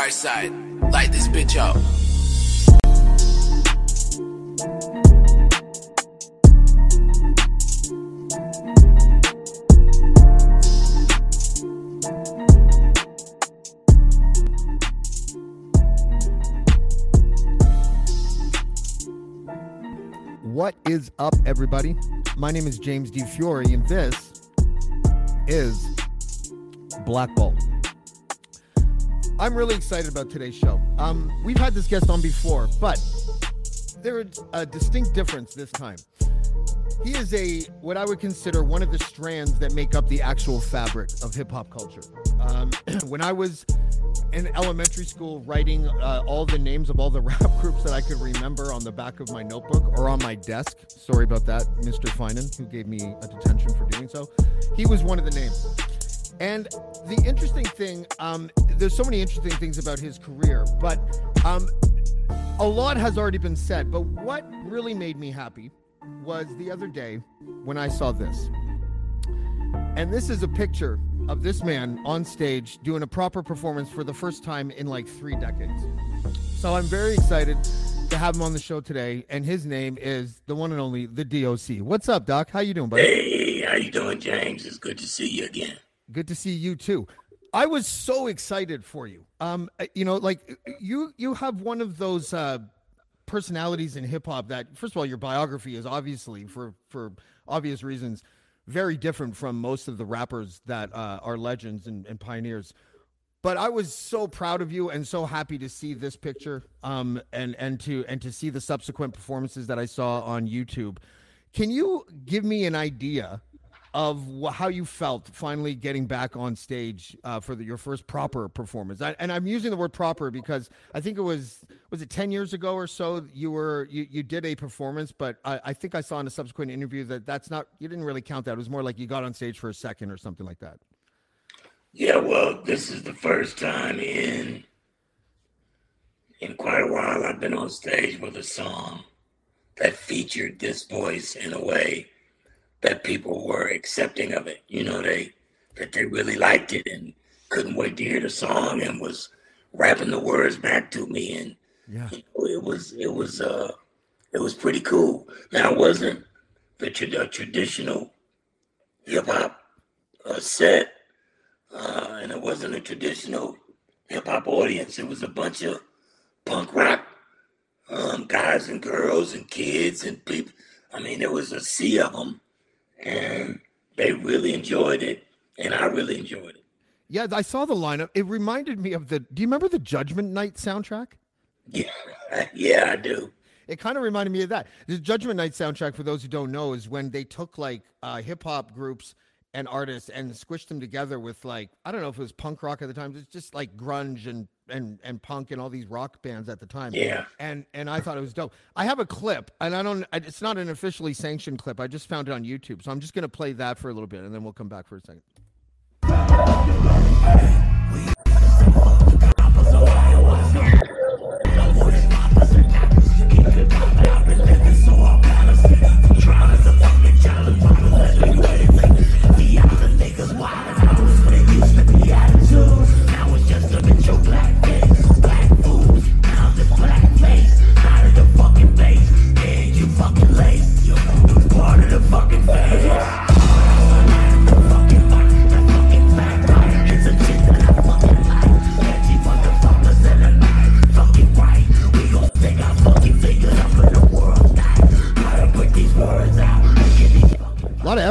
dark side. Light this bitch up. What is up, everybody? My name is James D. Fiore, and this is Blackball. I'm really excited about today's show. Um, we've had this guest on before, but there is a distinct difference this time. He is a what I would consider one of the strands that make up the actual fabric of hip hop culture. Um, when I was in elementary school writing uh, all the names of all the rap groups that I could remember on the back of my notebook or on my desk. Sorry about that, Mr. Finan, who gave me a detention for doing so. He was one of the names. And the interesting thing, um, there's so many interesting things about his career, but um, a lot has already been said. But what really made me happy was the other day when I saw this. And this is a picture of this man on stage doing a proper performance for the first time in like three decades. So I'm very excited to have him on the show today, and his name is the one and only the DOC. What's up, Doc? How you doing, buddy? Hey, how you doing, James? It's good to see you again. Good to see you too. I was so excited for you. Um, you know, like you you have one of those uh personalities in hip hop that first of all your biography is obviously for for obvious reasons very different from most of the rappers that uh, are legends and, and, pioneers. But I was so proud of you and so happy to see this picture um, and and to and to see the subsequent performances that I saw on YouTube. Can you give me an idea of how you felt finally getting back on stage uh, for the, your first proper performance. I, and I'm using the word proper because I think it was was it ten years ago or so you were you, you did a performance, but I, I think I saw in a subsequent interview that that's not you didn't really count that. It was more like you got on stage for a second or something like that. Yeah, well, this is the first time in in quite a while I've been on stage with a song that featured this voice in a way that people were accepting of it. You know, they that they really liked it and couldn't wait to hear the song and was rapping the words back to me and yeah. you know, it was it was uh it was pretty cool. Now it wasn't the, tra- traditional hip hop uh, set, uh, and it wasn't a traditional hip hop audience. It was a bunch of punk rock um, guys and girls and kids and people. I mean, there was a sea of them and they really enjoyed it, and I really enjoyed it. Yeah, I saw the lineup. It reminded me of the. Do you remember the Judgment Night soundtrack? Yeah, yeah, I do. It kind of reminded me of that. The Judgment Night soundtrack, for those who don't know, is when they took like uh, hip hop groups and artists and squished them together with like I don't know if it was punk rock at the time. It's just like grunge and and and punk and all these rock bands at the time. Yeah. And and I thought it was dope. I have a clip, and I don't. It's not an officially sanctioned clip. I just found it on YouTube, so I'm just gonna play that for a little bit, and then we'll come back for a second.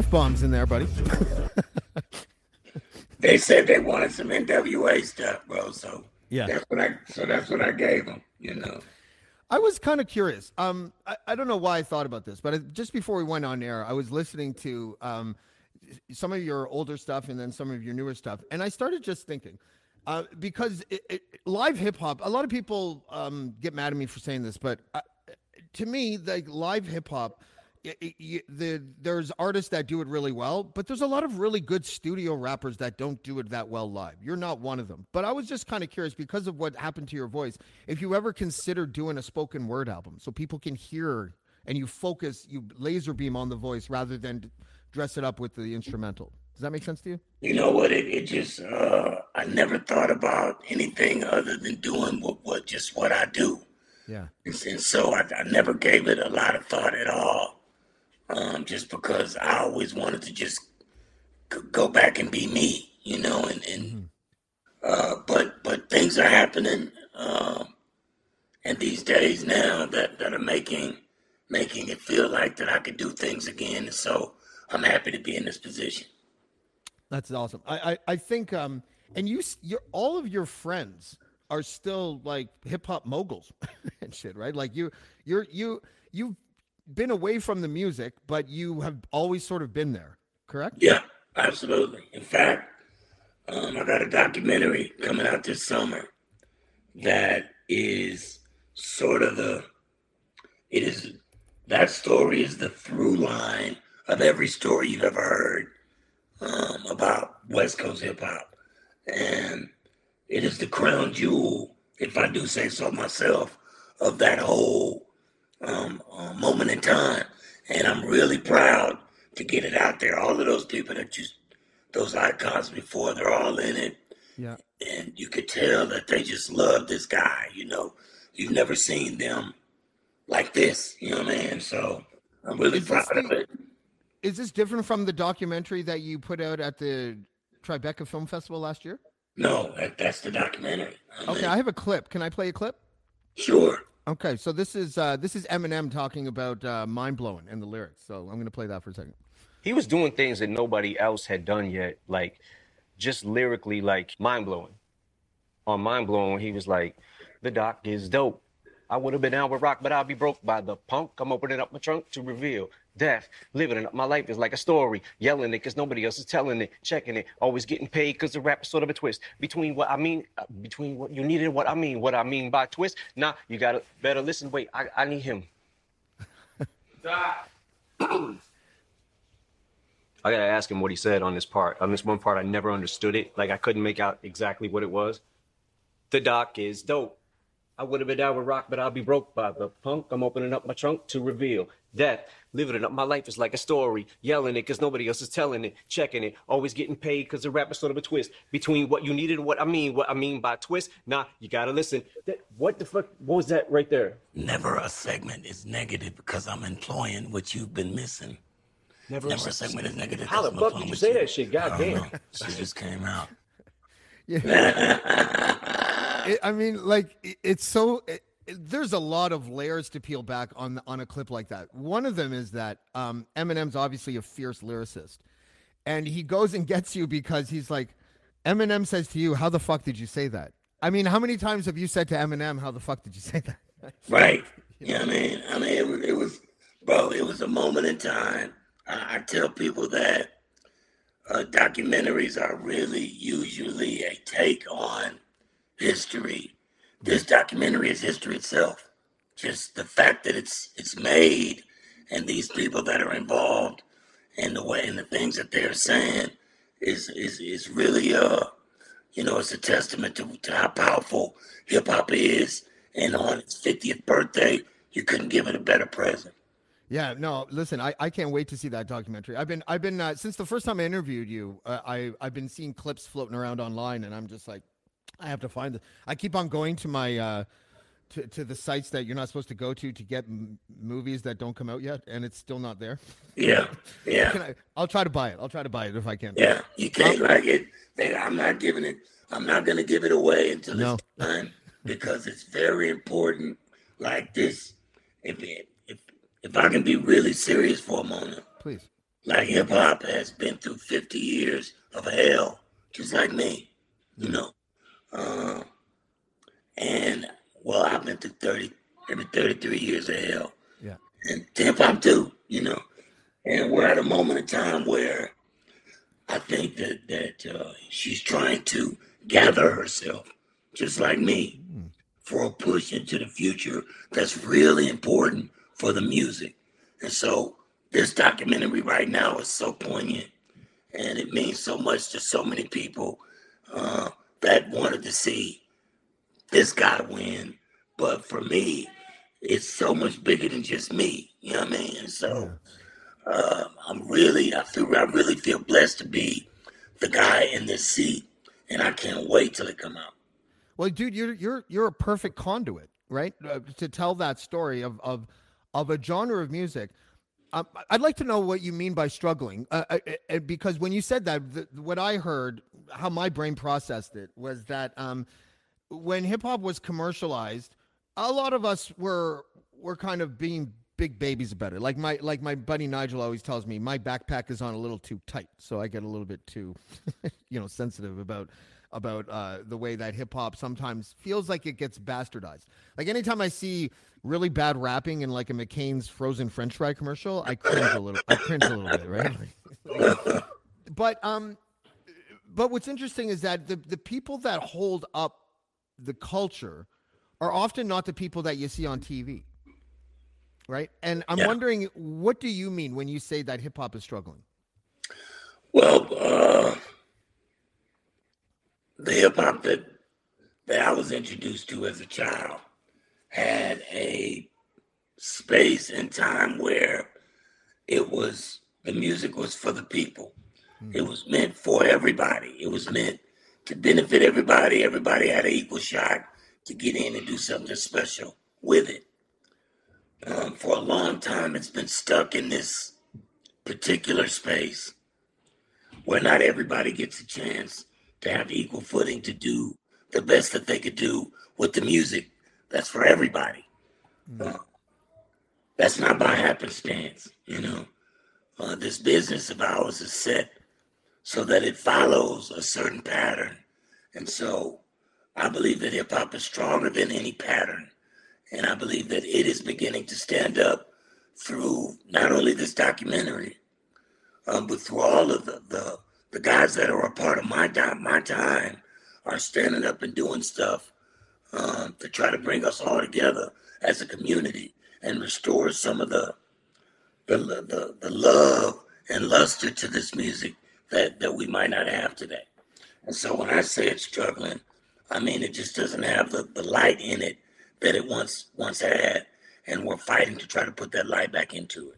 Bombs in there, buddy. they said they wanted some NWA stuff, bro. So yeah, that's what I. So that's what I gave them. You know. I was kind of curious. Um, I, I don't know why I thought about this, but just before we went on air, I was listening to um, some of your older stuff and then some of your newer stuff, and I started just thinking. Uh, because it, it, live hip hop, a lot of people um, get mad at me for saying this, but uh, to me, like live hip hop, the there's artists that do it really well, but there's a lot of really good studio rappers that don't do it that well live. You're not one of them. But I was just kind of curious because of what happened to your voice, if you ever considered doing a spoken word album so people can hear and you focus, you laser beam on the voice rather than dress it up with the instrumental. Does that make sense to you? You know what? It, it just uh, I never thought about anything other than doing what, what just what I do. Yeah. And, and so I, I, never gave it a lot of thought at all, um, just because I always wanted to just go back and be me, you know. And, and mm-hmm. uh, but but things are happening, uh, and these days now that that are making making it feel like that I could do things again. And so I'm happy to be in this position. That's awesome. I I, I think um and you your all of your friends are still like hip hop moguls and shit, right? Like you you're you you've been away from the music, but you have always sort of been there, correct? Yeah, absolutely. In fact, um, I got a documentary coming out this summer that is sort of the it is that story is the through line of every story you've ever heard um, about West Coast hip hop. And it is the crown jewel, if I do say so myself, of that whole um, uh, moment in time. And I'm really proud to get it out there. All of those people that just, those icons before, they're all in it. Yeah. And you could tell that they just love this guy, you know. You've never seen them like this. You know what I mean? So I'm really is proud the, of it. Is this different from the documentary that you put out at the Tribeca Film Festival last year? No, that, that's the documentary. I okay, I have a clip. Can I play a clip? Sure. Okay, so this is uh, this is Eminem talking about uh, mind blowing and the lyrics. So I'm to play that for a second. He was doing things that nobody else had done yet, like just lyrically, like mind blowing. On mind blowing, he was like, "The doc is dope." I would have been down with rock, but I'll be broke by the punk. I'm opening up my trunk to reveal death. Living it up. My life is like a story. Yelling it because nobody else is telling it. Checking it. Always getting paid because the rap is sort of a twist. Between what I mean, uh, between what you needed and what I mean. What I mean by twist. Nah, you got to better listen. Wait, I, I need him. I gotta ask him what he said on this part. On this one part, I never understood it. Like I couldn't make out exactly what it was. The doc is dope. I would have been down with rock, but I'll be broke by the punk. I'm opening up my trunk to reveal death. Living it up. My life is like a story. Yelling it because nobody else is telling it. Checking it. Always getting paid because the rap is sort of a twist between what you needed and what I mean. What I mean by twist. Nah, you gotta listen. That, what the fuck? What was that right there? Never a segment is negative because I'm employing what you've been missing. Never, Never a segment is negative. How the fuck did you say you. that shit? God damn. She just came out. Yeah. it, I mean, like it, it's so. It, there's a lot of layers to peel back on on a clip like that. One of them is that um, Eminem's obviously a fierce lyricist, and he goes and gets you because he's like, Eminem says to you, "How the fuck did you say that?" I mean, how many times have you said to Eminem, "How the fuck did you say that?" right. Yeah, I mean, I mean, it was, it was, bro. It was a moment in time. I, I tell people that uh, documentaries are really usually a take on history. This documentary is history itself. Just the fact that it's it's made and these people that are involved and the way and the things that they're saying is is is really uh you know it's a testament to, to how powerful hip hop is and on its 50th birthday you couldn't give it a better present. Yeah, no, listen, I, I can't wait to see that documentary. I've been I've been uh, since the first time I interviewed you, uh, I I've been seeing clips floating around online and I'm just like I have to find it. I keep on going to my uh, to to the sites that you're not supposed to go to to get m- movies that don't come out yet, and it's still not there. Yeah, yeah. I, will try to buy it. I'll try to buy it if I can. Yeah, you can't like it. I'm not giving it. I'm not going to give it away until no. it's done because it's very important. Like this, if if if I can be really serious for a moment, please. Like hip hop has been through 50 years of hell, just like me. You know, uh, and well, I've been through 30, maybe 33 years of hell. Yeah. And hip hop too, you know. And we're at a moment in time where I think that that uh, she's trying to gather herself, just like me, mm. for a push into the future that's really important for the music. And so this documentary right now is so poignant, and it means so much to so many people. Uh, that wanted to see this guy win. But for me, it's so much bigger than just me. You know what I mean? So uh, I'm really, I feel, I really feel blessed to be the guy in this seat and I can't wait till it come out. Well, dude, you're you're you're a perfect conduit, right, uh, to tell that story of of of a genre of music. Um, I'd like to know what you mean by struggling, uh, uh, uh because when you said that, the, what I heard, how my brain processed it, was that um, when hip hop was commercialized, a lot of us were were kind of being big babies about it. Like my like my buddy Nigel always tells me, my backpack is on a little too tight, so I get a little bit too, you know, sensitive about about uh, the way that hip hop sometimes feels like it gets bastardized. Like anytime I see really bad rapping in like a McCain's frozen French fry commercial, I cringe a little. I cringe a little bit, right? but um, but what's interesting is that the the people that hold up the culture are often not the people that you see on TV right? And I'm yeah. wondering, what do you mean when you say that hip hop is struggling? Well, uh, the hip hop that that I was introduced to as a child had a space and time where it was the music was for the people. Mm-hmm. It was meant for everybody. It was meant to benefit everybody. Everybody had an equal shot to get in and do something special with it um, for a long time, it's been stuck in this particular space where not everybody gets a chance to have equal footing to do the best that they could do with the music that's for everybody. Mm-hmm. Uh, that's not by happenstance, you know. Uh, this business of ours is set so that it follows a certain pattern. And so I believe that hip hop is stronger than any pattern. And I believe that it is beginning to stand up through not only this documentary, um, but through all of the, the, the guys that are a part of my my time are standing up and doing stuff um, to try to bring us all together as a community and restore some of the the, the, the love and luster to this music that, that we might not have today. And so when I say it's struggling, I mean it just doesn't have the, the light in it that it once once had, and we're fighting to try to put that light back into it.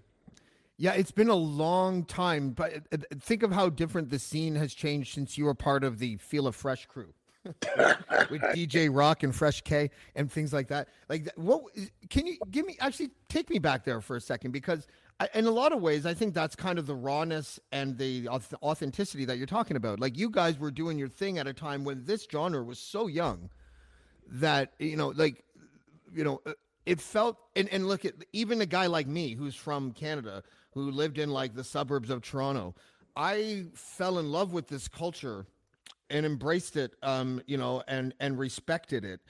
Yeah, it's been a long time, but uh, think of how different the scene has changed since you were part of the Fila Fresh crew. With DJ Rock and Fresh K and things like that. Like, what can you give me? Actually, take me back there for a second because, I, in a lot of ways, I think that's kind of the rawness and the authenticity that you're talking about. Like, you guys were doing your thing at a time when this genre was so young that you know, like you know, uh, it felt and, and look at even a guy like me who's from Canada who lived in like the suburbs of Toronto. I fell in love with this culture and embraced it, um, you know, and and respected it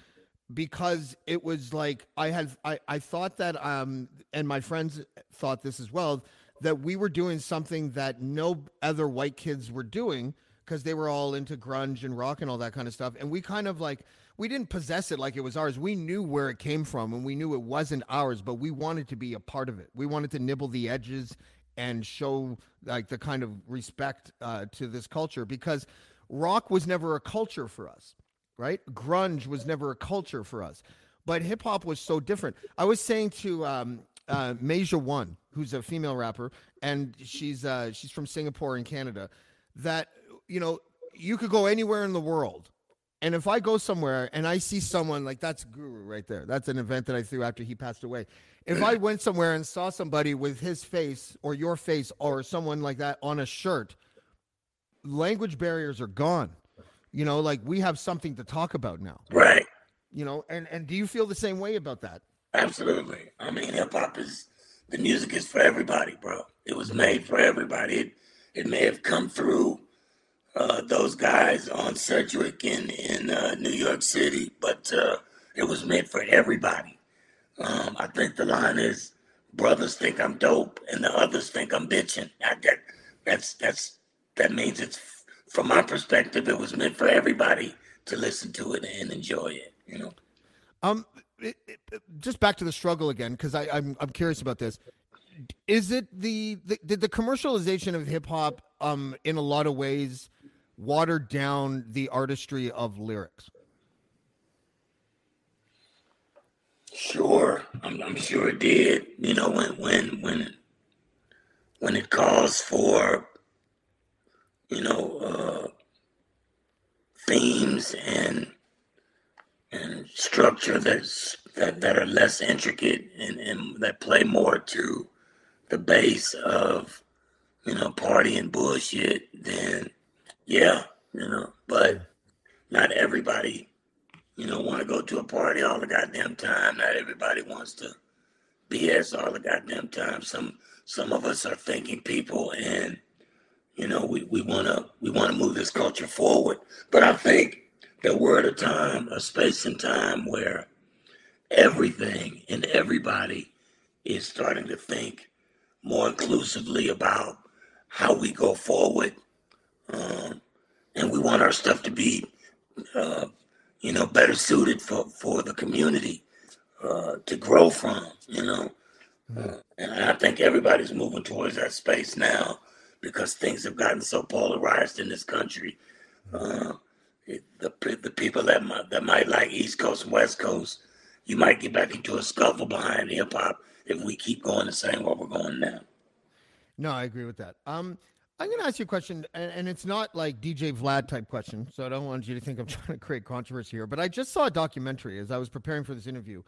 because it was like I had I, I thought that um and my friends thought this as well that we were doing something that no other white kids were doing because they were all into grunge and rock and all that kind of stuff and we kind of like we didn't possess it like it was ours. We knew where it came from and we knew it wasn't ours, but we wanted to be a part of it. We wanted to nibble the edges and show like the kind of respect uh, to this culture because rock was never a culture for us, right? Grunge was never a culture for us, but hip hop was so different. I was saying to um, uh, Masia One, who's a female rapper, and she's uh, she's from Singapore in Canada, that you know you could go anywhere in the world and if I go somewhere and I see someone like that's Guru right there, that's an event that I threw after he passed away. If I went somewhere and saw somebody with his face or your face or someone like that on a shirt, language barriers are gone. You know, like we have something to talk about now. Right. You know, and and do you feel the same way about that? Absolutely. I mean, hip hop is the music is for everybody, bro. It was made for everybody. It it may have come through uh, those guys on Sedgwick in in uh, New York City, but uh, it was meant for everybody. Um, I think the line is, "Brothers think I'm dope, and the others think I'm bitching." I, that that's that's that means it's from my perspective, it was meant for everybody to listen to it and enjoy it. You know. Um, it, it, just back to the struggle again, because I'm I'm curious about this. Is it the, the did the commercialization of hip hop um in a lot of ways watered down the artistry of lyrics? Sure, I'm, I'm sure it did. You know, when when when when it calls for, you know, uh, themes and and structure that's that, that are less intricate and, and that play more to the base of you know party and bullshit, then yeah, you know. But not everybody, you know, want to go to a party all the goddamn time. Not everybody wants to BS all the goddamn time. Some some of us are thinking people and you know we, we wanna we wanna move this culture forward. But I think that we're at a time, a space and time where everything and everybody is starting to think more inclusively about how we go forward. Um, and we want our stuff to be, uh, you know, better suited for, for the community uh, to grow from, you know. Uh, and I think everybody's moving towards that space now because things have gotten so polarized in this country. Uh, the the people that might, that might like East Coast and West Coast, you might get back into a scuffle behind hip hop if we keep going the same way we're going now. No, I agree with that. Um, I'm going to ask you a question, and, and, it's not like DJ Vlad type question, so I don't want you to think I'm trying to create controversy here. But I just saw a documentary as I was preparing for this interview,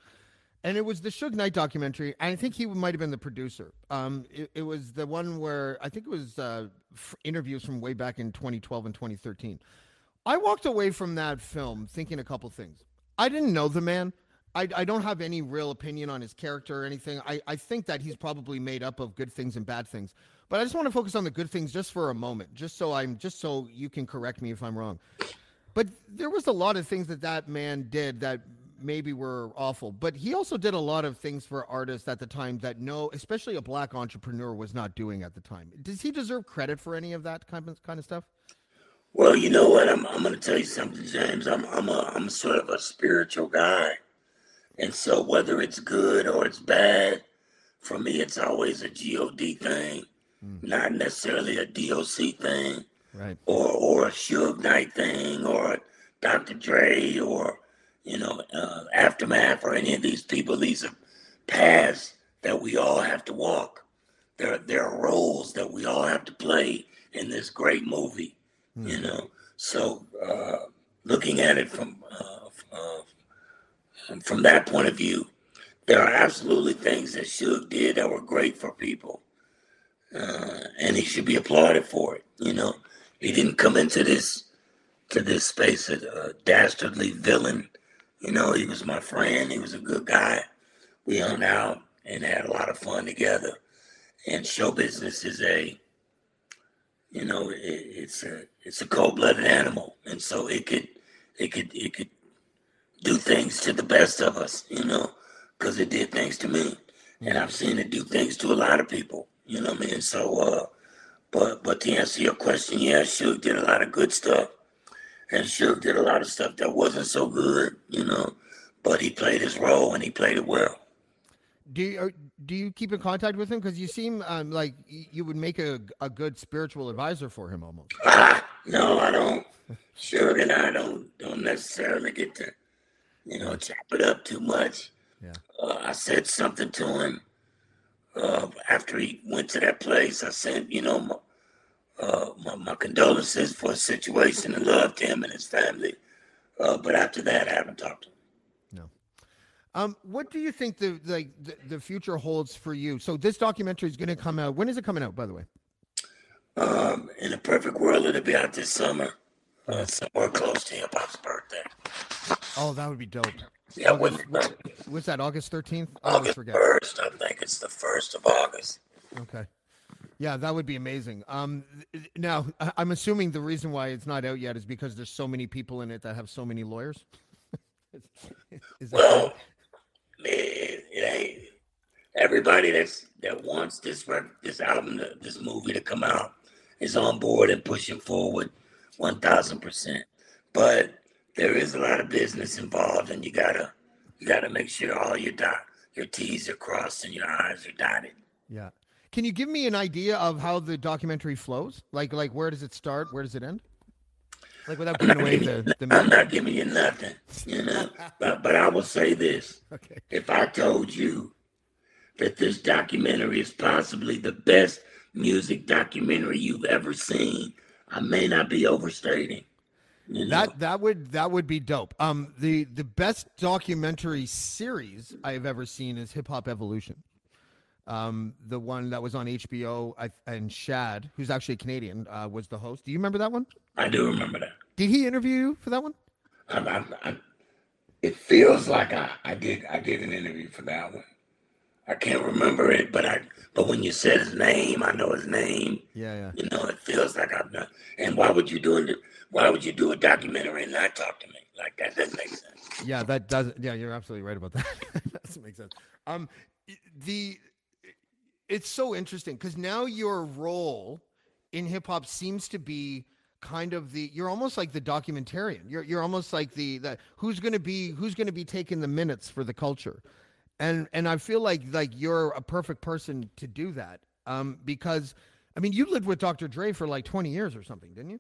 and it was the Suge Knight documentary. And I think he might have been the producer. Um, it, it, was the one where I think it was uh, interviews from way back in 2012 and 2013. I walked away from that film thinking a couple things. I didn't know the man. I, I don't have any real opinion on his character or anything. I, I think that he's probably made up of good things and bad things. But I just want to focus on the good things just for a moment, just so I'm just so you can correct me if I'm wrong. But there was a lot of things that that man did that maybe were awful. But he also did a lot of things for artists at the time that no, especially a black entrepreneur, was not doing at the time. Does he deserve credit for any of that kind of kind of stuff? Well, you know what? I'm I'm going to tell you something, James. I'm I'm a I'm sort of a spiritual guy, and so whether it's good or it's bad, for me, it's always a God thing, mm. not necessarily a DOC thing, right? Or or a Suge Knight thing, or Dr. Dre, or you know, uh, aftermath, or any of these people. These are paths that we all have to walk. There there are roles that we all have to play in this great movie mm. you know. So uh, looking at it from uh, uh, from that point of view, there are absolutely things that Suge did that were great for people, uh, and he should be applauded for it. You know, he didn't come into this to this space as a dastardly villain. You know, he was my friend. He was a good guy. We hung out and had a lot of fun together. And show business is a you know, it, it's a it's a cold blooded animal, and so it could it could it could do things to the best of us, you know, because it did things to me, and I've seen it do things to a lot of people, you know what I mean. So, uh, but but to answer your question, yeah, Suge did a lot of good stuff, and Suge did a lot of stuff that wasn't so good, you know, but he played his role and he played it well. Do you, do you keep in contact with him? Because you seem um, like you would make a, a good spiritual advisor for him almost. Ah, no, I don't. Sure, and I don't don't necessarily get to, you know, chop it up too much. Yeah. Uh, I said something to him uh, after he went to that place. I said, you know, uh, my, my, condolences for his situation and loved him and his family. Uh, but after that, I haven't talked to him. No. Um, what do you think the, like the, the future holds for you? So this documentary is going to come out. When is it coming out, by the way? Um, in a perfect world, it'll be out this summer, uh, somewhere close to hip hop's birthday. Oh, that would be dope. Yeah, August, what, what's that? August thirteenth. August first. I think it's the first of August. Okay. Yeah, that would be amazing. Um, now I'm assuming the reason why it's not out yet is because there's so many people in it that have so many lawyers. is that well, man, everybody that's that wants this this album, this movie to come out is on board and pushing forward, one thousand percent. But there is a lot of business involved, and you gotta you gotta make sure all your dot your T's are crossed and your I's are dotted. Yeah. Can you give me an idea of how the documentary flows? Like like where does it start? Where does it end? Like without giving away the, the I'm not giving you nothing, you know. but but I will say this. Okay. If I told you that this documentary is possibly the best music documentary you've ever seen, I may not be overstating. You know? That that would that would be dope. Um, the the best documentary series I have ever seen is Hip Hop Evolution. Um, the one that was on HBO, I, and Shad, who's actually a Canadian, uh, was the host. Do you remember that one? I do remember that. Did he interview you for that one? I, I, I, it feels like I, I did I did an interview for that one. I can't remember it, but I but when you said his name, I know his name. Yeah, yeah. You know, it feels like I've done. And why would you do it? Why would you do a documentary and not talk to me? Like that doesn't make sense. Yeah, that doesn't. Yeah, you're absolutely right about that. that doesn't make sense. Um, the it's so interesting because now your role in hip hop seems to be kind of the you're almost like the documentarian. You're you're almost like the the who's going to be who's to be taking the minutes for the culture, and and I feel like like you're a perfect person to do that. Um, because I mean you lived with Dr. Dre for like 20 years or something, didn't you?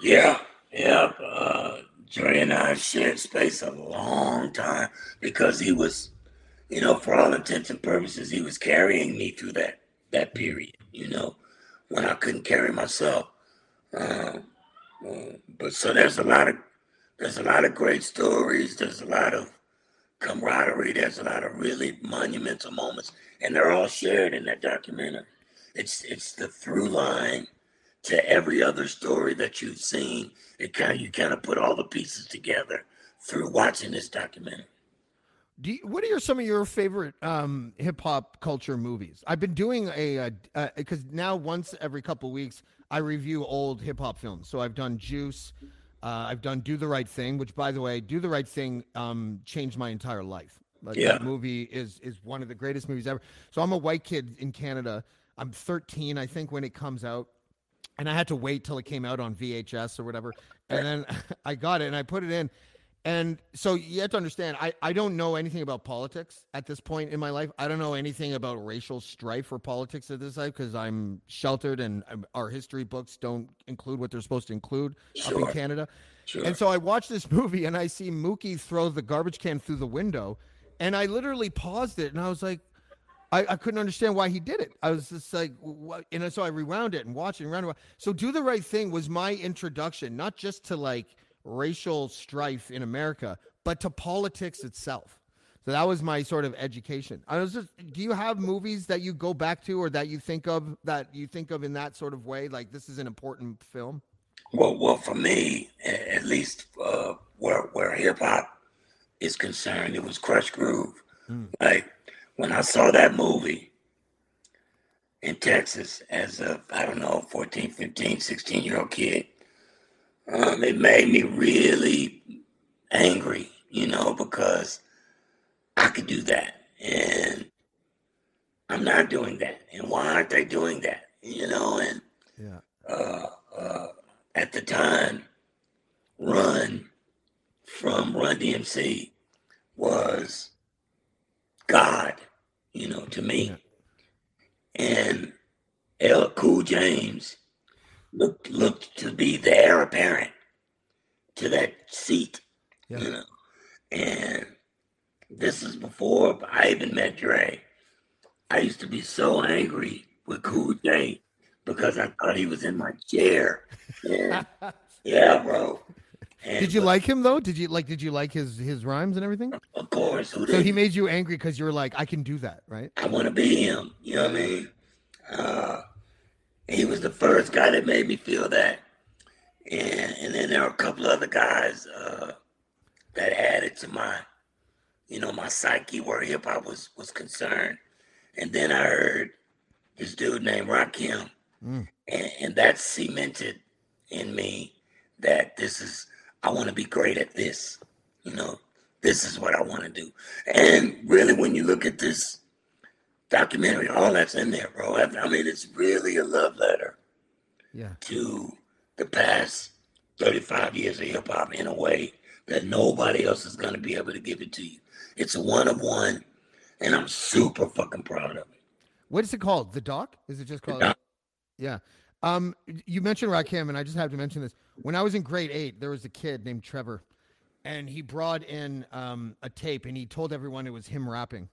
Yeah, yeah. Uh, Dre and I shared space a long time because he was, you know, for all intents and purposes, he was carrying me through that that period. You know, when I couldn't carry myself. Uh, uh, but so there's a lot of there's a lot of great stories. There's a lot of camaraderie. There's a lot of really monumental moments, and they're all shared in that documentary. It's it's the through line to every other story that you've seen. It kind of you kind of put all the pieces together through watching this documentary. Do you, what are your, some of your favorite um, hip hop culture movies? I've been doing a because now once every couple weeks I review old hip hop films. So I've done Juice, uh, I've done Do the Right Thing, which by the way, Do the Right Thing um, changed my entire life. Like, Yeah. That movie is is one of the greatest movies ever. So I'm a white kid in Canada. I'm 13, I think, when it comes out and I had to wait till it came out on VHS or whatever. And then I got it and I put it in. And so you have to understand, I, I don't know anything about politics at this point in my life. I don't know anything about racial strife or politics at this time because I'm sheltered and um, our history books don't include what they're supposed to include up in Canada. Sure. And so I watch this movie and I see Mookie throw the garbage can through the window. And I literally paused it and I was like, I, I couldn't understand why he did it. I was just like, what? And so I rewound it and watched it and rewound it. So do the right thing was my introduction, not just to like racial strife in America, but to politics itself. So that was my sort of education. I was just, do you have movies that you go back to or that you think of that you think of in that sort of way? Like this is an important film. Well, well, for me, at least uh, where where hip hop is concerned, it was Krush Groove. Like when I saw that movie in Texas as a I don't know 14, 15, 16 year old kid, um, it made me really angry, you know, because I could do that and I'm not doing that. And why aren't they doing that? You know, and Yeah. uh, uh, at the time, Run from Run DMC was God, you know, to me. And L. Cool James looked looked to be the heir apparent to that seat, Yeah. you know. And this is before I even met Dre. I used to be so angry with Cool J because I thought he was in my chair. Yeah, yeah, bro. And, Did you but like him though? Did you like did you like his his rhymes and everything? Of course, who So didn't? he made you angry because you were like, I can do that, right? I want to be him. You know what I mean? Uh, he was the first guy that made me feel that. And and then there were a couple other guys uh, that added to my, you know, my psyche where hip hop was was concerned. And then I heard this dude named Rakim, Mm. and, and that cemented in me that this is I want to be great at this. You know, this is what I want to do. And really, when you look at this documentary, all that's in there, bro. I I mean, it's really a love letter Yeah. to the past 35 years of hip hop in a way that nobody else is going to be able to give it to you. It's a one of one, and I'm super fucking proud of it. What is it called? The doc? Is it just called? Yeah. Um, you mentioned Rakim, and I just have to mention this. When I was in grade eight, there was a kid named Trevor, and he brought in um, a tape, and he told everyone it was him rapping,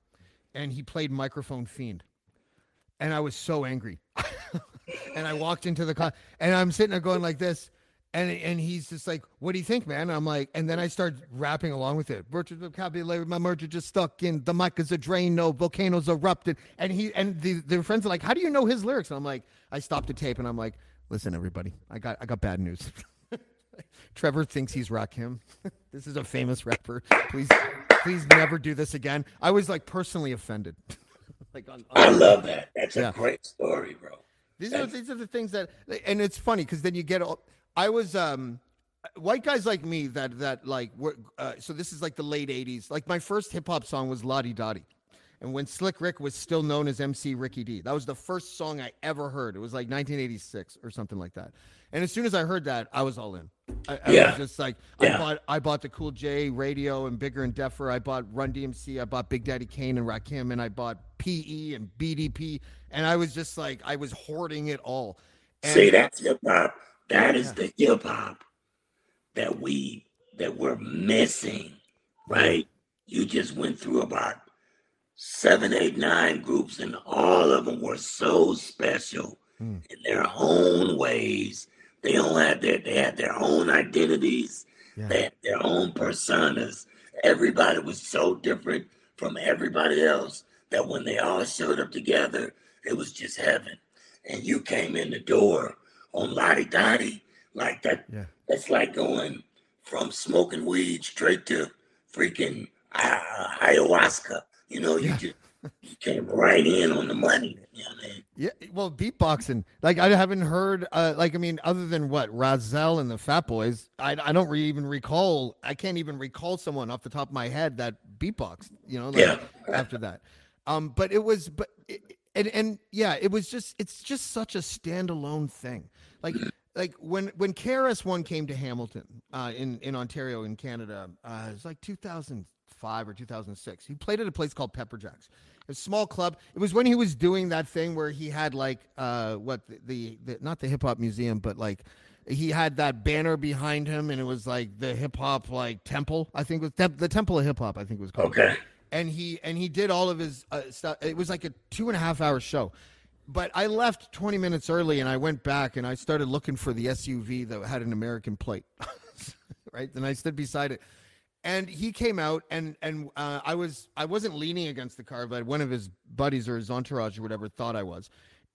and he played Microphone Fiend, and I was so angry, and I walked into the class, and I'm sitting there going like this, And, and he's just like, "What do you think, man?" I'm like, and then I start rapping along with it. Virtual vocabulary, my merger just stuck in. The mic is a drain, no volcanoes erupted. And he and the the friends are like, "How do you know his lyrics?" And I'm like, I stopped the tape and I'm like, "Listen, everybody, I got I got bad news." Trevor thinks he's Rakim. this is a famous rapper. Please, please never do this again. I was like personally offended. like on, on, I love that. That's yeah. a great story, bro. These That's... are these are the things that, and it's funny because then you get. All, I was um, white guys like me that that like uh, so this is like the late '80s. Like my first hip hop song was Da Di. And when Slick Rick was still known as MC Ricky D, that was the first song I ever heard. It was like 1986 or something like that. And as soon as I heard that, I was all in. I, I yeah. was just like, yeah. I bought, I bought the Cool J radio and Bigger and Deffer. I bought Run DMC. I bought Big Daddy Kane and Rakim, and I bought PE and BDP. And I was just like, I was hoarding it all. And, See, that's hip hop. That yeah. is the hip hop that we that we're missing, right? You just went through about seven, eight, nine groups, and all of them were so special mm. in their own ways they all had their they had their own identities. Yeah. They had their own personas. Everybody was so different from everybody else that when they all showed up together, it was just heaven. And you came in the door on Lottie Di like that. Yeah. That's like going from smoking weed straight to freaking uh, ayahuasca. You know, you yeah. just you came right in on the money. You know I mean? Yeah, well, beatboxing. Like I haven't heard. Uh, like I mean, other than what Rahzel and the Fat Boys, I I don't re- even recall. I can't even recall someone off the top of my head that beatboxed. You know, like, yeah. After that, um, but it was, but it, and and yeah, it was just. It's just such a standalone thing. Like like when when KRS One came to Hamilton, uh, in in Ontario in Canada, uh, it was like 2005 or 2006. He played at a place called Pepper Jacks a small club. It was when he was doing that thing where he had like uh what the, the, the not the hip hop museum, but like he had that banner behind him, and it was like the hip hop like temple. I think was the temple of hip hop. I think it was called. Okay. And he and he did all of his uh, stuff. It was like a two and a half hour show. But I left 20 minutes early and I went back and I started looking for the SUV that had an American plate. right? And I stood beside it and he came out and and uh, I was I wasn't leaning against the car, but one of his buddies or his entourage or whatever thought I was.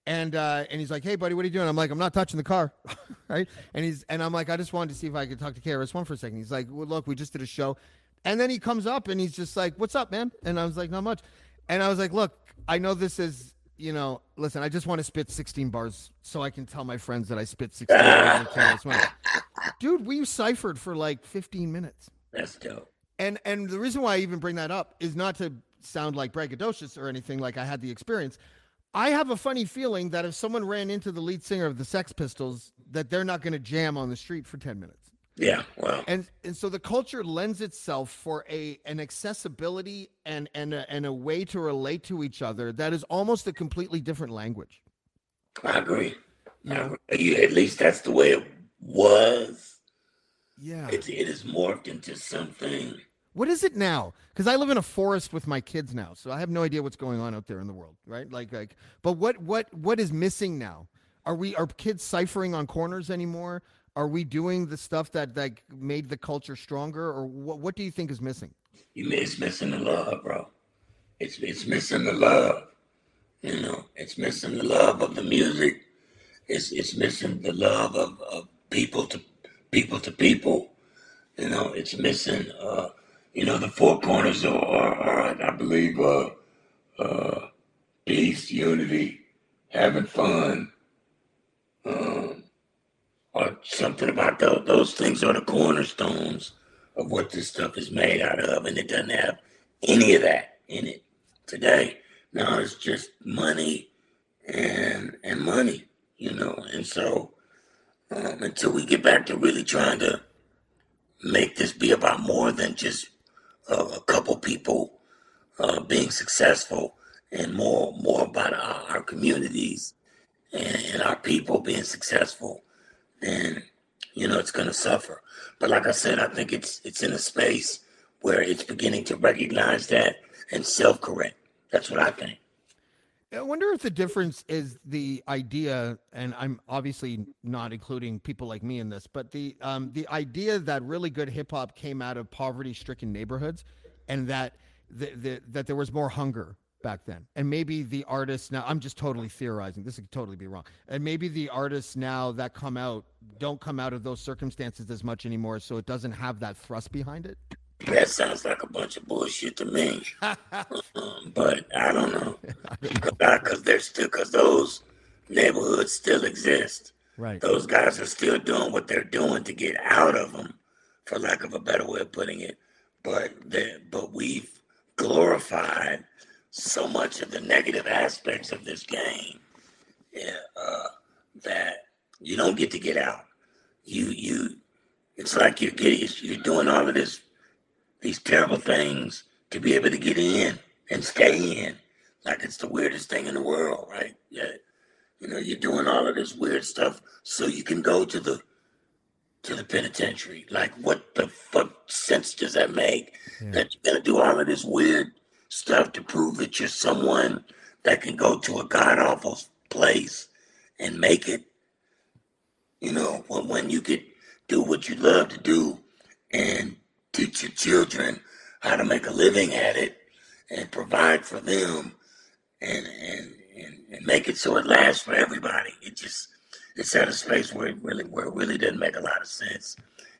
And uh, and he's like, "Hey, buddy, what are you doing?" I'm like, "I'm not touching the car, right?" And he's and I'm like, "I just wanted to see if I could talk to KRS One for a second. He's like, "Well, look, we just did a show," and then he comes up and he's just like, "What's up, man?" And I was like, "Not much," and I was like, "Look, I know this is you know, listen, I just want to spit 16 bars so I can tell my friends that I spit 16 bars. Dude, we ciphered for like 15 minutes. That's dope. And and the reason why I even bring that up is not to sound like braggadocious or anything like I had the experience. I have a funny feeling that if someone ran into the lead singer of the Sex Pistols, that they're not going to jam on the street for 10 minutes. Yeah, well, and and so the culture lends itself for a an accessibility and and a, and a way to relate to each other that is almost a completely different language. I agree. Know? I agree. At least that's the way it was yeah. It, it is morphed into something. What is it now? Because I live in a forest with my kids now, so I have no idea what's going on out there in the world, right? Like, like, but what, what, what is missing now? Are we are kids ciphering on corners anymore? Are we doing the stuff that that made the culture stronger, or what? What do you think is missing? You it's missing the love, bro. It's it's missing the love. You know, it's missing the love of the music. It's it's missing the love of, of people to people to people. You know, it's missing. Uh, you know, the four corners are, are, are I believe, uh, uh, peace, unity, having fun, um, or something about those. Those things are the cornerstones of what this stuff is made out of, and it doesn't have any of that in it today. Now it's just money and and money, you know, and so um, until we get back to really trying to make this be about more than just uh, a couple people uh, being successful and more more about our, our communities and, and, our people being successful, then you know it's going to suffer. But like I said, I think it's it's in a space where it's beginning to recognize that and self correct. That's what I think. I wonder if the difference is the idea, and I'm obviously not including people like me in this, but the um, the idea that really good hip hop came out of poverty stricken neighborhoods, and that the, the, that there was more hunger back then, and maybe the artists now. I'm just totally theorizing. This could totally be wrong, and maybe the artists now that come out don't come out of those circumstances as much anymore, so it doesn't have that thrust behind it. That sounds like a bunch of bullshit to me. um, but I don't know. Because they're still, because those neighborhoods still exist. Right. Those guys are still doing what they're doing to get out of them, for lack of a better way of putting it. But they, but we've glorified so much of the negative aspects of this game yeah, uh, that you don't get to get out. You you, it's like you're getting you're doing all of this these terrible things to be able to get in and stay in. Like it's the weirdest thing in the world, right? Yeah. You know, you're doing all of this weird stuff so you can go to the to the penitentiary. Like what the fuck sense does that make? Yeah. That you're gonna do all of this weird stuff to prove that you're someone that can go to a god awful place and make it. You know, when when you could do what you love to do and teach your children how to make a living at it and provide for them and and, and, and make it so it lasts for everybody. It just it's at a space where it really where it really doesn't make a lot of sense.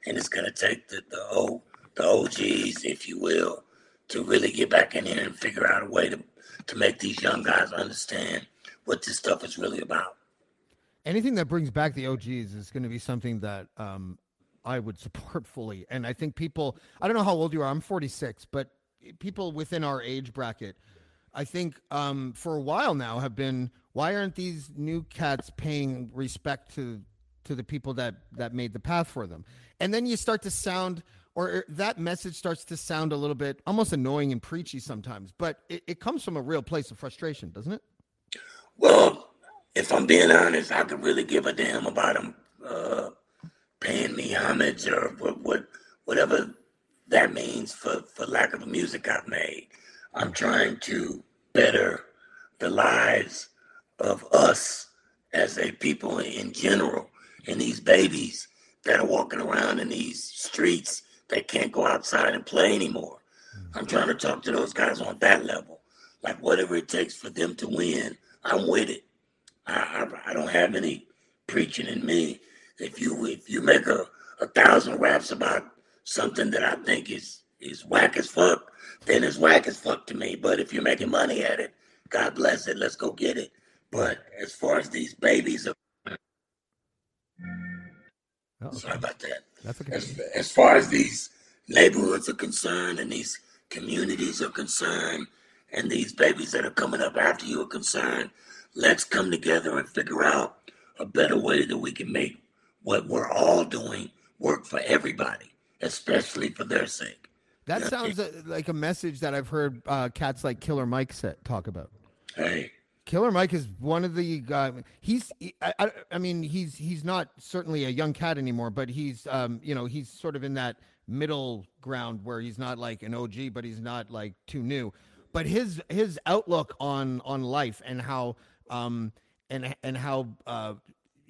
And it's gonna take the the old the OGs, if you will, to really get back in here and figure out a way to to make these young guys understand what this stuff is really about. Anything that brings back the OGs is going to be something that um, I would support fully. And I think people, I don't know how old you are. I'm 46, but people within our age bracket, I think um, for a while now have been. Why aren't these new cats paying respect to to the people that that made the path for them? And then you start to sound, or that message starts to sound a little bit almost annoying and preachy sometimes. But it, it comes from a real place of frustration, doesn't it? Well, if I'm being honest, I could really give a damn about them. Uh, paying me homage or what, what whatever that means for, for lack of the music I've made. I'm trying to better the lives of us as a people in general and these babies that are walking around in these streets that can't go outside and play anymore. Mm-hmm. I'm trying to talk to those guys on that level. Like whatever it takes for them to win, I'm with it. I, I, I don't have any preaching in me if you if you make a, a thousand raps about something that I think is is whack as fuck, then it's whack as fuck to me. But if you're making money at it, God bless it. Let's go get it. But as far as these babies are oh, okay. sorry about that. That's okay. As, as far as these neighborhoods are concerned and these communities are concerned and these babies that are coming up after you are concerned, let's come together and figure out a better way that we can make what we're all doing work for everybody, especially for their sake. That sounds like a message that I've heard uh, cats like Killer Mike set, talk about. Hey, Killer Mike is one of the uh, he's I, I, I, mean he's he's not certainly a young cat anymore, but he's um you know he's sort of in that middle ground where he's not like an OG, but he's not like too new. But his his outlook on on life and how um and and how uh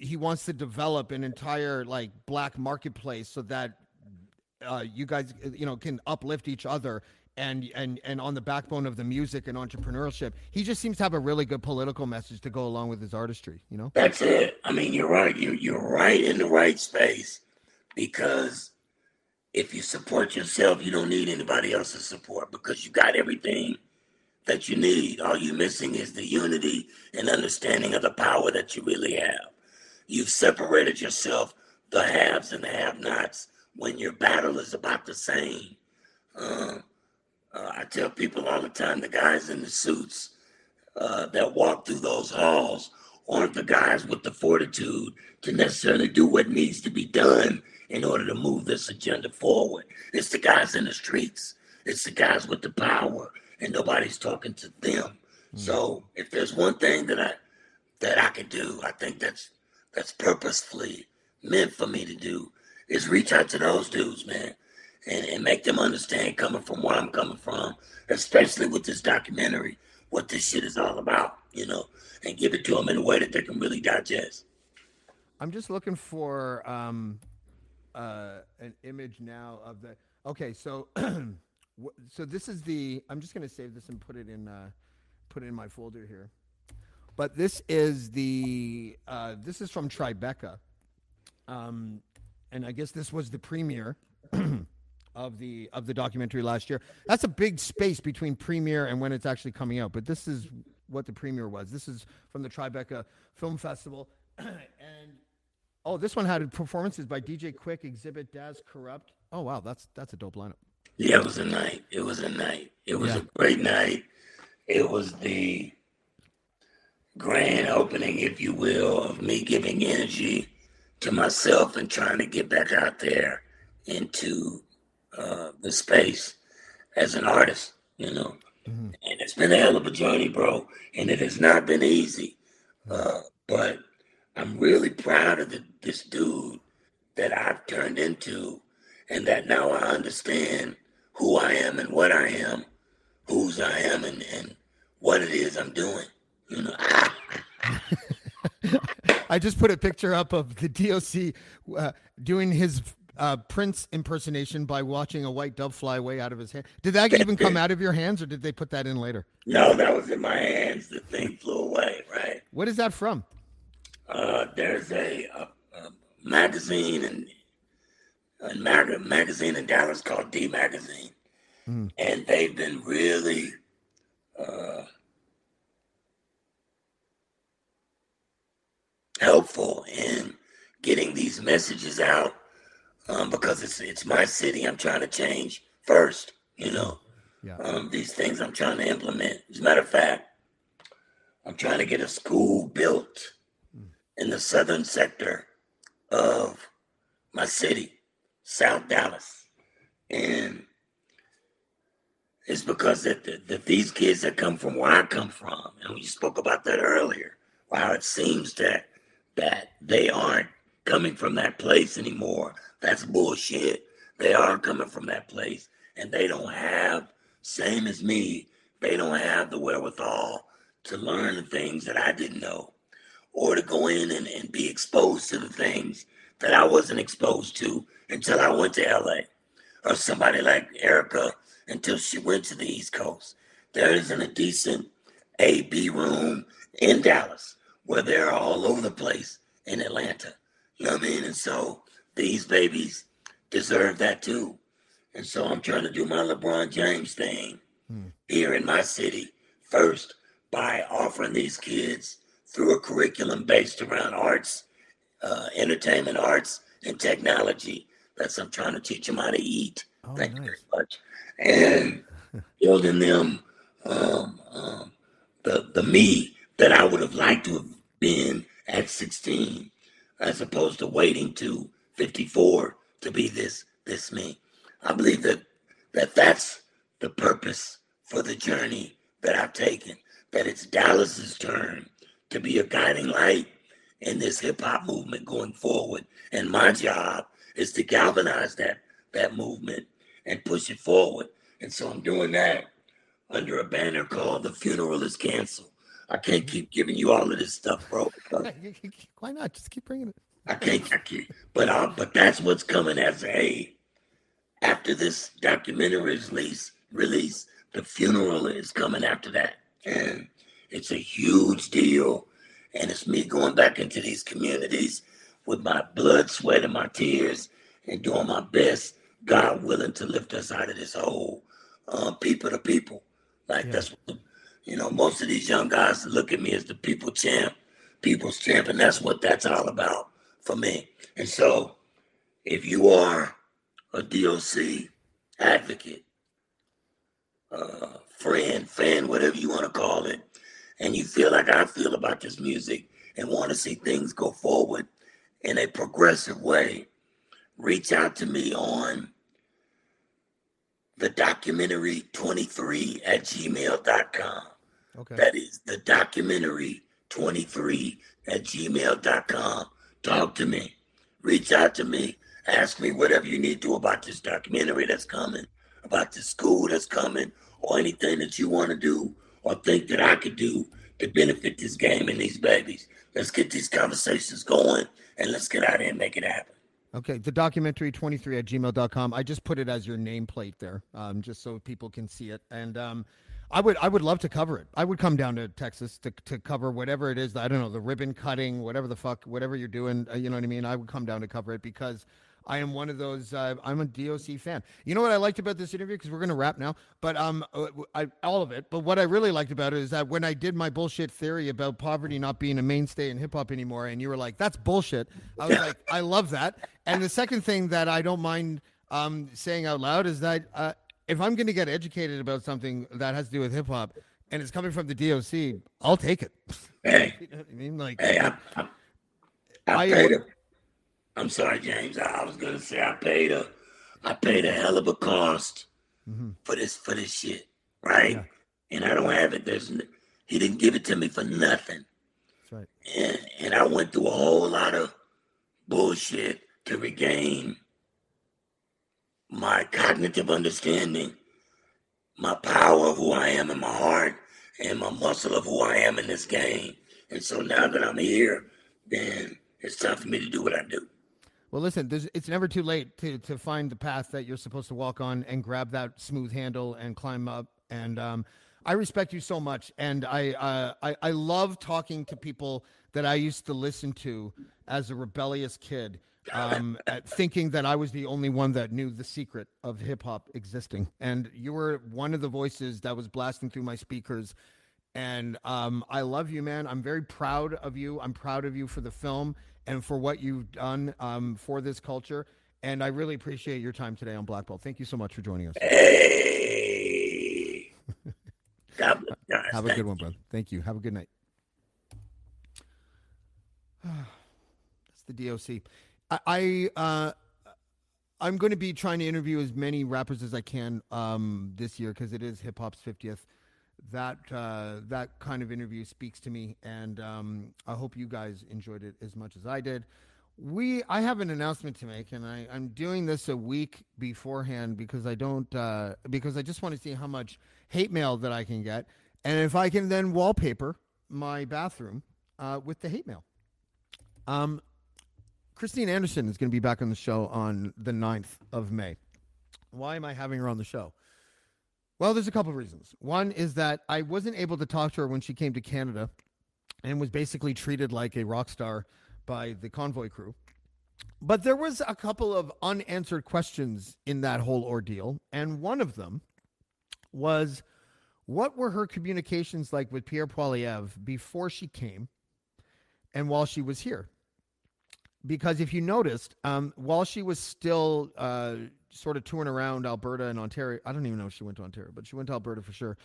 he wants to develop an entire like black marketplace so that uh, you guys you know can uplift each other and and and on the backbone of the music and entrepreneurship. He just seems to have a really good political message to go along with his artistry you know? That's it. I mean you're right. You're, you're right in the right space because if you support yourself you don't need anybody else's support because you got everything that you need. All you're missing is the unity and understanding of the power that you really have You've separated yourself, the haves and the have nots, when your battle is about the same. Uh, uh, I tell people all the time the guys in the suits uh, that walk through those halls aren't the guys with the fortitude to necessarily do what needs to be done in order to move this agenda forward. It's the guys in the streets, it's the guys with the power, and nobody's talking to them. Mm. So if there's one thing that I that I can do, I think that's that's purposefully meant for me to do is reach out to those dudes, man, and, and make them understand coming from where I'm coming from, especially with this documentary, what this shit is all about, you know, and give it to them in a way that they can really digest. I'm just looking for um, uh, an image now of the. Okay, so so this is the. I'm just to save this and put it in uh, put it in my folder here. But this is the uh, this is from Tribeca, um, and I guess this was the premiere of the of the documentary last year. That's a big space between premiere and when it's actually coming out. But this is what the premiere was. This is from the Tribeca Film Festival, and oh, this one had performances by DJ Quik, Xzibit, Daz, Kurupt. Oh wow, that's that's a dope lineup. Yeah, it was a night. It was a night. It was Yeah. a great night. It was the grand opening, if you will, of me giving energy to myself and trying to get back out there into uh, the space as an artist, you know. Mhm. And it's been a hell of a journey, bro. And it has not been easy. Uh, but I'm really proud of the, this dude that I've turned into, and that now I understand who I am and what I am, whose I am, and, and what it is I'm doing. I just put a picture up of the DOC uh, doing his uh, Prince impersonation by watching a white dove fly away out of his hand. Did that even come out of your hands, or did they put that in later? no, that was in my hands. The thing flew away, right? What is that from? Uh, there's a, a, a magazine and a mag- magazine in Dallas called D Magazine, Hmm. and they've been really uh, helpful in getting these messages out um, because it's it's my city. I'm trying to change first, you know. Yeah. Um, these things I'm trying to implement. As a matter of fact, I'm trying to get a school built in the southern sector of my city, South Dallas. And it's because that, that, that these kids that come from where I come from, and we spoke about that earlier, how it seems that that they aren't coming from that place anymore. That's bullshit. They are coming from that place, and they don't have, same as me, they don't have the wherewithal to learn the things that I didn't know or to go in and, and be exposed to the things that I wasn't exposed to until I went to LA. Or somebody like Erykah until she went to the East Coast. There isn't a decent A B room in Dallas where they're all over the place in Atlanta. You know what I mean? And so these babies deserve that too. And so I'm trying to do my LeBron James thing Hmm. here in my city first by offering these kids through a curriculum based around arts, uh, entertainment arts, and technology. That's I'm trying to teach them how to eat. Oh, Thank you nice. very much. And building them um, um, the the me that I would have liked to have been at 16, as opposed to waiting to 54 to be this this me. I believe that that that's the purpose for the journey that I've taken. That it's Dallas's turn to be a guiding light in this hip hop movement going forward. And my job is to galvanize that that movement and push it forward. And so I'm doing that under a banner called The Funeral is Canceled. I can't keep giving you all of this stuff, bro. Why not? Just keep bringing it. I can't, I can't. But uh, but that's what's coming as a after this documentary is released. Release the funeral is coming after that, and it's a huge deal. And it's me going back into these communities with my blood, sweat, and my tears, and doing my best, God willing, to lift us out of this hole, uh, people to people. Like Yeah. that's what, you know, most of these young guys look at me as the people champ, people's champ, and that's what that's all about for me. And so, if you are a DOC advocate, uh, friend, fan, whatever you want to call it, and you feel like I feel about this music and want to see things go forward in a progressive way, reach out to me on the documentary 23 at gmail.com. Okay. That is the documentary 23 at gmail.com. Talk to me. Reach out to me. Ask me whatever you need to about this documentary that's coming, about the school that's coming, or anything that you want to do, or think that I could do to benefit this game and these babies. Let's get these conversations going and let's get out here and make it happen. Okay, the documentary 23 at gmail.com. I just put it as your nameplate there, um, just so people can see it. And um, I would I would love to cover it. I would come down to Texas to, to cover whatever it is. I don't know, the ribbon cutting, whatever the fuck, whatever you're doing. Uh, you know what I mean? I would come down to cover it because I am one of those. Uh, I'm a DOC fan. You know what I liked about this interview because we're to wrap now, but um, uh, I, all of it. But what I really liked about it is that when I did my bullshit theory about poverty not being a mainstay in hip hop anymore, and you were like, "That's bullshit," I was like, "I love that." And the second thing that I don't mind um, saying out loud is that uh, if I'm going to get educated about something that has to do with hip hop and it's coming from the DOC, I'll take it. Hey, you know what I mean, like, hey, I, I, I I- paid a, I'm sorry, James. I, I was gonna say I paid a, I paid a hell of a cost Mhm. for this for this shit, right? Yeah. And I don't have it. There's, he didn't give it to me for nothing. that's right. and, and I went through a whole lot of bullshit to regain my cognitive understanding, my power of who I am in my heart, and my muscle of who I am in this game. And so now that I'm here, then it's time for me to do what I do. Well, listen, it's never too late to, to find the path that you're supposed to walk on and grab that smooth handle and climb up. And um, I respect you so much, and I, uh, I I love talking to people that I used to listen to as a rebellious kid, um, thinking that I was the only one that knew the secret of hip hop existing. And you were one of the voices that was blasting through my speakers. And um, I love you, man. I'm very proud of you. I'm proud of you for the film and for what you've done um, for this culture. And I really appreciate your time today on Black Belt. Thank you so much for joining us. Hey. God bless you guys. Have a Thank good one, brother. Thank you. Have a good night. That's the DOC. I, I uh, I'm going to be trying to interview as many rappers as I can um, this year because it is hip hop's 50th. That uh, that kind of interview speaks to me, and um, I hope you guys enjoyed it as much as I did. We I have an announcement to make, and I, I'm doing this a week beforehand because I don't uh, because I just want to see how much hate mail that I can get, and if I can then wallpaper my bathroom uh, with the hate mail. Um, Christine Anderson is going to be back on the show on the 9th of May. Why am I having her on the show? Well, there's a couple of reasons. One is that I wasn't able to talk to her when she came to Canada and was basically treated like a rock star by the convoy crew. But there was a couple of unanswered questions in that whole ordeal, and one of them was what were her communications like with Pierre Poilievre before she came and while she was here? Because if you noticed, um, while she was still uh, sort of touring around Alberta and Ontario, I don't even know if she went to Ontario, but she went to Alberta for sure.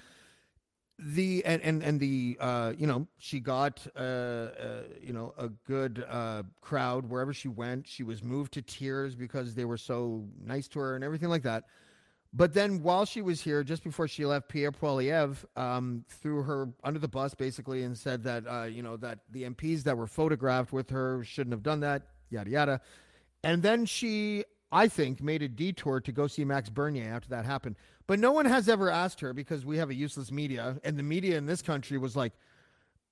The and and and the uh, you know she got uh, uh, you know a good uh, crowd wherever she went. She was moved to tears because they were so nice to her and everything like that. But then while she was here, just before she left, Pierre Poilievre um, threw her under the bus basically and said that uh, you know that the MPs that were photographed with her shouldn't have done that, yada yada. And then she, I think, made a detour to go see Max Bernier after that happened. But no one has ever asked her because we have a useless media, and the media in this country was like,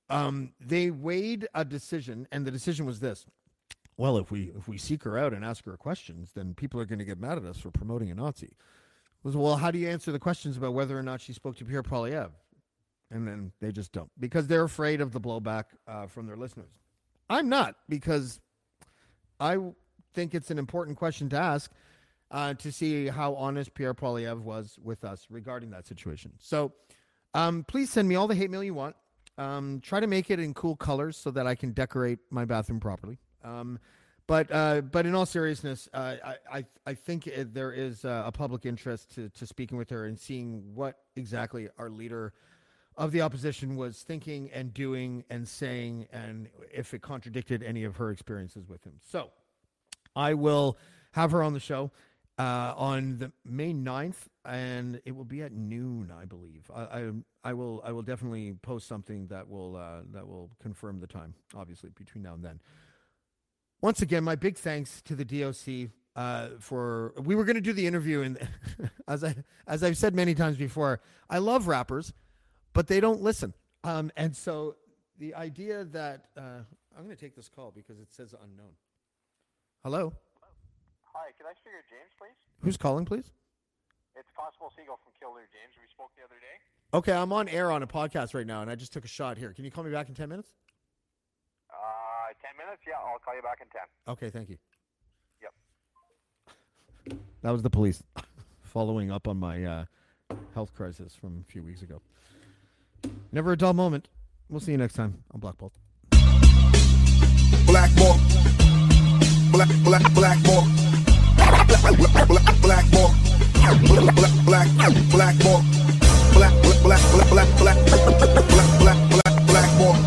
um, they weighed a decision, and the decision was this: well, if we if we seek her out and ask her questions, then people are going to get mad at us for promoting a Nazi. Was well, how do you answer the questions about whether or not she spoke to Pierre Poilievre? And then they just don't because they're afraid of the blowback uh, from their listeners. I'm not because I think it's an important question to ask uh, to see how honest Pierre Poilievre was with us regarding that situation. So um, please send me all the hate mail you want. Um, try to make it in cool colors so that I can decorate my bathroom properly. Um, but uh, but in all seriousness, uh, I, I I think there is a public interest to, to speaking with her and seeing what exactly our leader of the opposition was thinking and doing and saying, and if it contradicted any of her experiences with him. So I will have her on the show uh, on the May 9th, and it will be at noon, I believe. I, I, I will I will definitely post something that will uh, that will confirm the time, obviously, between now and then. Once again, my big thanks to the DOC uh, for we were going to do the interview, and as I as I've said many times before, I love rappers, but they don't listen. Um, and so the idea that uh, I'm going to take this call because it says unknown. Hello, Hi, can I speak to James, please? who's calling, please? It's Constable Siegel from Killdeer James. We spoke the other day. Okay, I'm on air on a podcast right now, and I just took a shot here. Can you call me back in ten minutes? Uh, 10 minutes? Yeah, I'll call you back in 10. Okay, thank you. Yep. That was the police following up on my uh, health crisis from a few weeks ago. Never a dull moment. We'll see you next time on Black Bolt. Black more. Black, black, black more. Black, black, black, black more. Black, black, black more. Black, black, black, black, black, black, black, black, black, black more.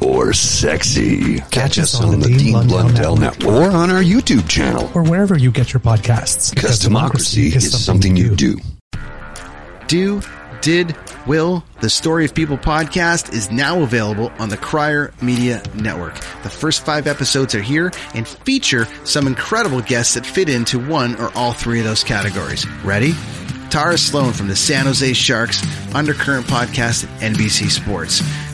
Or sexy. Catch us on the Dean Blundell Network or on our YouTube channel. Or wherever you get your podcasts. Because democracy is something you do. Do, Did, Will, the Story of People podcast is now available on the Crier Media Network. The first five episodes are here and feature some incredible guests that fit into one or all three of those categories. Ready? Tara Sloan from the San Jose Sharks Undercurrent podcast at NBC Sports.